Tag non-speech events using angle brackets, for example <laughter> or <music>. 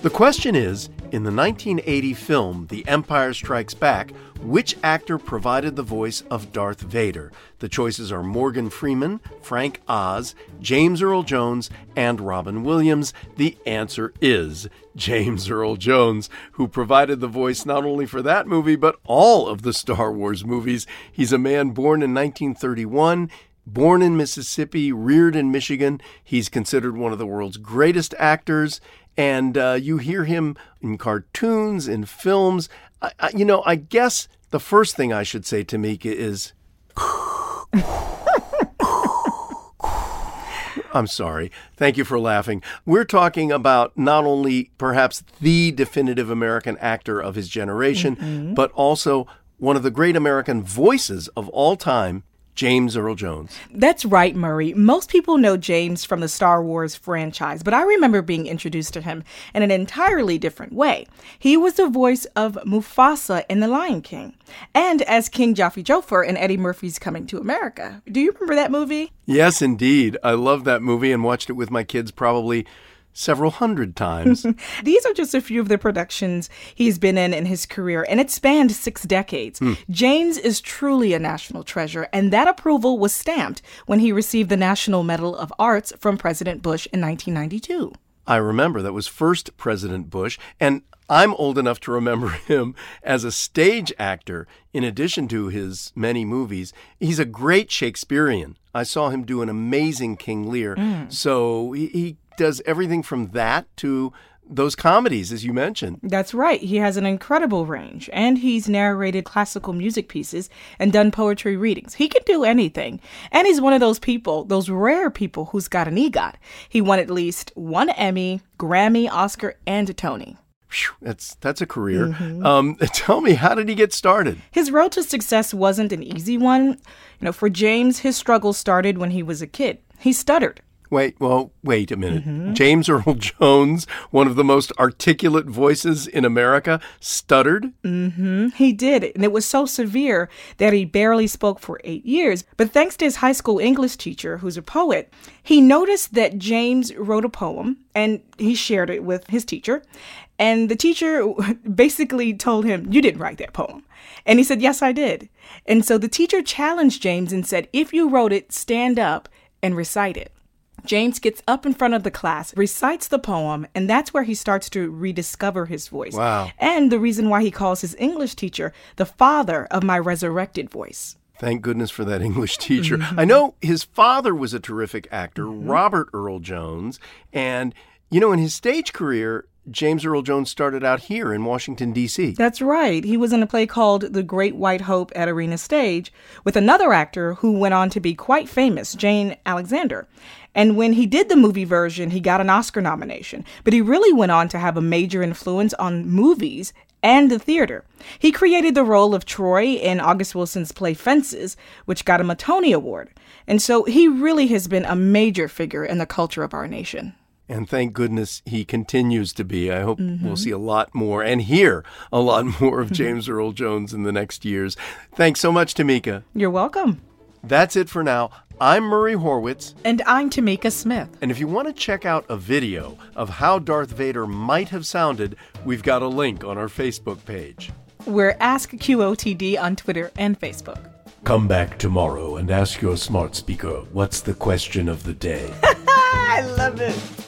The question is in the 1980 film The Empire Strikes Back, which actor provided the voice of Darth Vader? The choices are Morgan Freeman, Frank Oz, James Earl Jones, and Robin Williams. The answer is James Earl Jones, who provided the voice not only for that movie, but all of the Star Wars movies. He's a man born in 1931. Born in Mississippi, reared in Michigan, he's considered one of the world's greatest actors, and uh, you hear him in cartoons, in films. I, I, you know, I guess the first thing I should say, Tamika, is. I'm sorry. Thank you for laughing. We're talking about not only perhaps the definitive American actor of his generation, mm-hmm. but also one of the great American voices of all time, James Earl Jones. That's right, Murray. Most people know James from the Star Wars franchise, but I remember being introduced to him in an entirely different way. He was the voice of Mufasa in The Lion King, and as King Jaffe Joffer in Eddie Murphy's Coming to America. Do you remember that movie? Yes, indeed. I love that movie and watched it with my kids probably several hundred times. <laughs> These are just a few of the productions he's been in in his career, and it spanned six decades. Hmm. James is truly a national treasure, and that approval was stamped when he received the National Medal of Arts from President Bush in 1992. I remember that was first President Bush, and I'm old enough to remember <laughs> him as a stage actor in addition to his many movies. He's a great Shakespearean. I saw him do an amazing King Lear. Mm. So he, he does everything from that to those comedies, as you mentioned. That's right. He has an incredible range, and he's narrated classical music pieces and done poetry readings. He can do anything. And he's one of those people, those rare people who's got an EGOT. He won at least one Emmy, Grammy, Oscar, and a Tony. Whew, that's that's a career. Mm-hmm. Um, <laughs> tell me, how did he get started? His road to success wasn't an easy one. You know, for James, his struggle started when he was a kid. He stuttered. Wait, well, wait a minute. Mm-hmm. James Earl <laughs> Jones, one of the most articulate voices in America, stuttered? Mm-hmm. He did. And it was so severe that he barely spoke for eight years. But thanks to his high school English teacher, who's a poet, he noticed that James wrote a poem and he shared it with his teacher. And the teacher <laughs> basically told him, You didn't write that poem. And he said, Yes, I did. And so the teacher challenged James and said, If you wrote it, stand up and recite it. James gets up in front of the class, recites the poem, and that's where he starts to rediscover his voice. Wow. And the reason why he calls his English teacher the father of my resurrected voice. Thank goodness for that <laughs> English teacher. Mm-hmm. <laughs> I know his father was a terrific actor, mm-hmm. Robert Earl Jones, and you know, in his stage career, James Earl Jones started out here in Washington, D.C. That's right. He was in a play called The Great White Hope at Arena Stage with another actor who went on to be quite famous, Jane Alexander. And when he did the movie version, he got an Oscar nomination. But he really went on to have a major influence on movies and the theater. He created the role of Troy in August Wilson's play Fences, which got him a Tony Award. And so he really has been a major figure in the culture of our nation. And thank goodness he continues to be. I hope mm-hmm. we'll see a lot more and hear a lot <laughs> more of James Earl Jones in the next years. Thanks so much, Tamika. You're welcome. That's it for now. I'm Murray Horwitz. And I'm Tamika Smith. And if you want to check out a video of how Darth Vader might have sounded, we've got a link on our Facebook page. We're Ask QOTD on Twitter and Facebook. Come back tomorrow and ask your smart speaker what's the question of the day. <laughs> I love it.